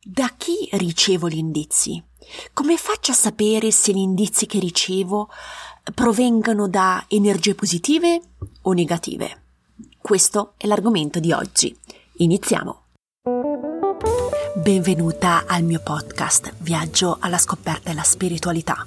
Da chi ricevo gli indizi? Come faccio a sapere se gli indizi che ricevo provengano da energie positive o negative? Questo è l'argomento di oggi. Iniziamo. Benvenuta al mio podcast Viaggio alla scoperta della spiritualità.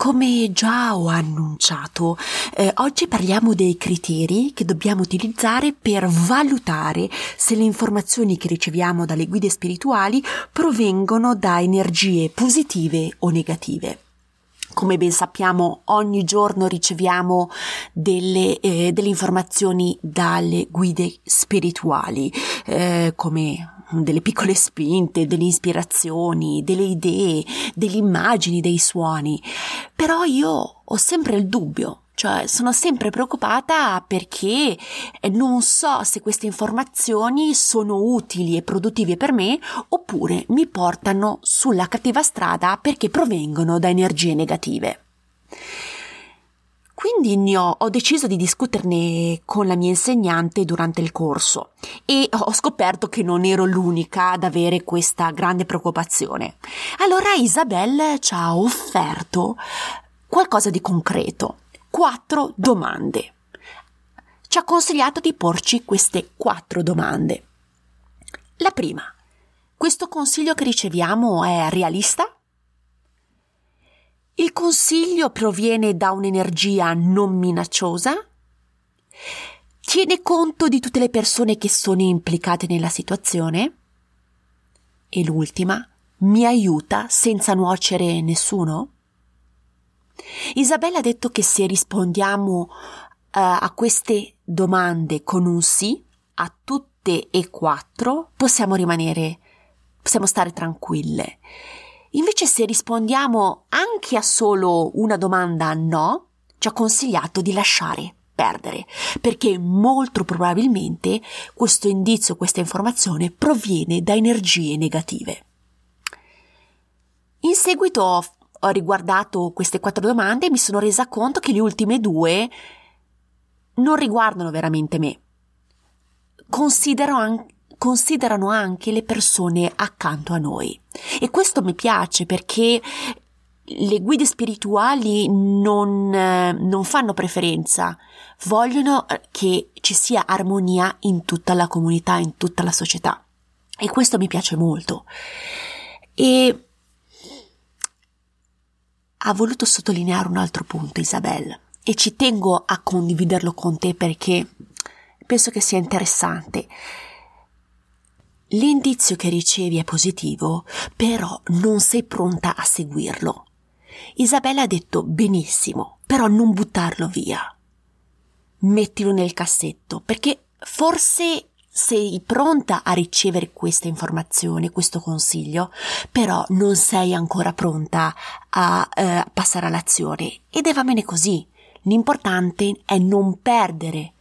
Come già ho annunciato, eh, oggi parliamo dei criteri che dobbiamo utilizzare per valutare se le informazioni che riceviamo dalle guide spirituali provengono da energie positive o negative. Come ben sappiamo, ogni giorno riceviamo delle, eh, delle informazioni dalle guide spirituali, eh, come delle piccole spinte, delle ispirazioni, delle idee, delle immagini, dei suoni. Però io ho sempre il dubbio, cioè sono sempre preoccupata perché non so se queste informazioni sono utili e produttive per me oppure mi portano sulla cattiva strada perché provengono da energie negative. Quindi ho, ho, deciso di discuterne con la mia insegnante durante il corso e ho scoperto che non ero l'unica ad avere questa grande preoccupazione. Allora Isabelle ci ha offerto qualcosa di concreto, quattro domande. Ci ha consigliato di porci queste quattro domande. La prima, questo consiglio che riceviamo è realista? Il consiglio proviene da un'energia non minacciosa? Tiene conto di tutte le persone che sono implicate nella situazione? E l'ultima, mi aiuta senza nuocere nessuno? Isabella ha detto che se rispondiamo uh, a queste domande con un sì a tutte e quattro, possiamo rimanere, possiamo stare tranquille. Invece se rispondiamo anche a solo una domanda no, ci ha consigliato di lasciare perdere, perché molto probabilmente questo indizio, questa informazione proviene da energie negative. In seguito ho, ho riguardato queste quattro domande e mi sono resa conto che le ultime due non riguardano veramente me. Considero anche considerano anche le persone accanto a noi. E questo mi piace perché le guide spirituali non, non, fanno preferenza, vogliono che ci sia armonia in tutta la comunità, in tutta la società. E questo mi piace molto. E ha voluto sottolineare un altro punto, Isabelle, e ci tengo a condividerlo con te perché penso che sia interessante. L'indizio che ricevi è positivo, però non sei pronta a seguirlo. Isabella ha detto benissimo, però non buttarlo via. Mettilo nel cassetto, perché forse sei pronta a ricevere questa informazione, questo consiglio, però non sei ancora pronta a eh, passare all'azione ed è va bene così. L'importante è non perdere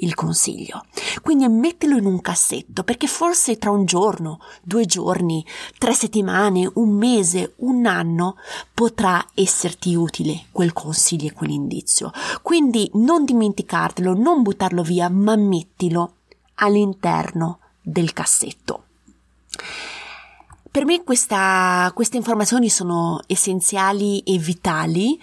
il consiglio. Quindi mettilo in un cassetto perché forse tra un giorno, due giorni, tre settimane, un mese, un anno potrà esserti utile quel consiglio e quell'indizio. Quindi non dimenticartelo, non buttarlo via, ma mettilo all'interno del cassetto. Per me questa, queste informazioni sono essenziali e vitali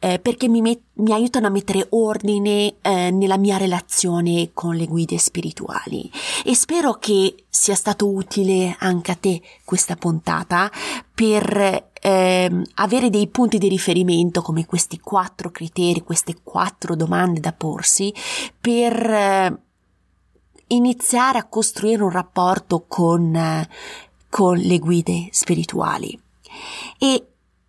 eh, perché mi, met- mi, aiutano a mettere ordine eh, nella mia relazione con le guide spirituali. E spero che sia stato utile anche a te questa puntata per eh, avere dei punti di riferimento come questi quattro criteri, queste quattro domande da porsi per eh, iniziare a costruire un rapporto con con le guide spirituali. E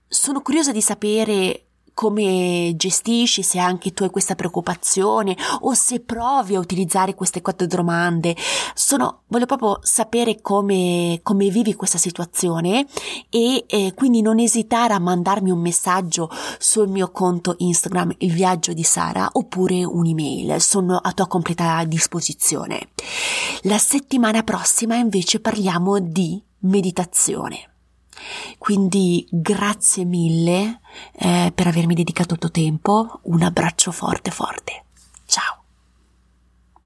sono curiosa di sapere come gestisci, se anche tu hai questa preoccupazione o se provi a utilizzare queste quattro domande. Sono, voglio proprio sapere come, come vivi questa situazione e eh, quindi non esitare a mandarmi un messaggio sul mio conto Instagram Il Viaggio di Sara oppure un'email. Sono a tua completa disposizione. La settimana prossima invece parliamo di meditazione. Quindi grazie mille eh, per avermi dedicato il tuo tempo, un abbraccio forte forte. Ciao!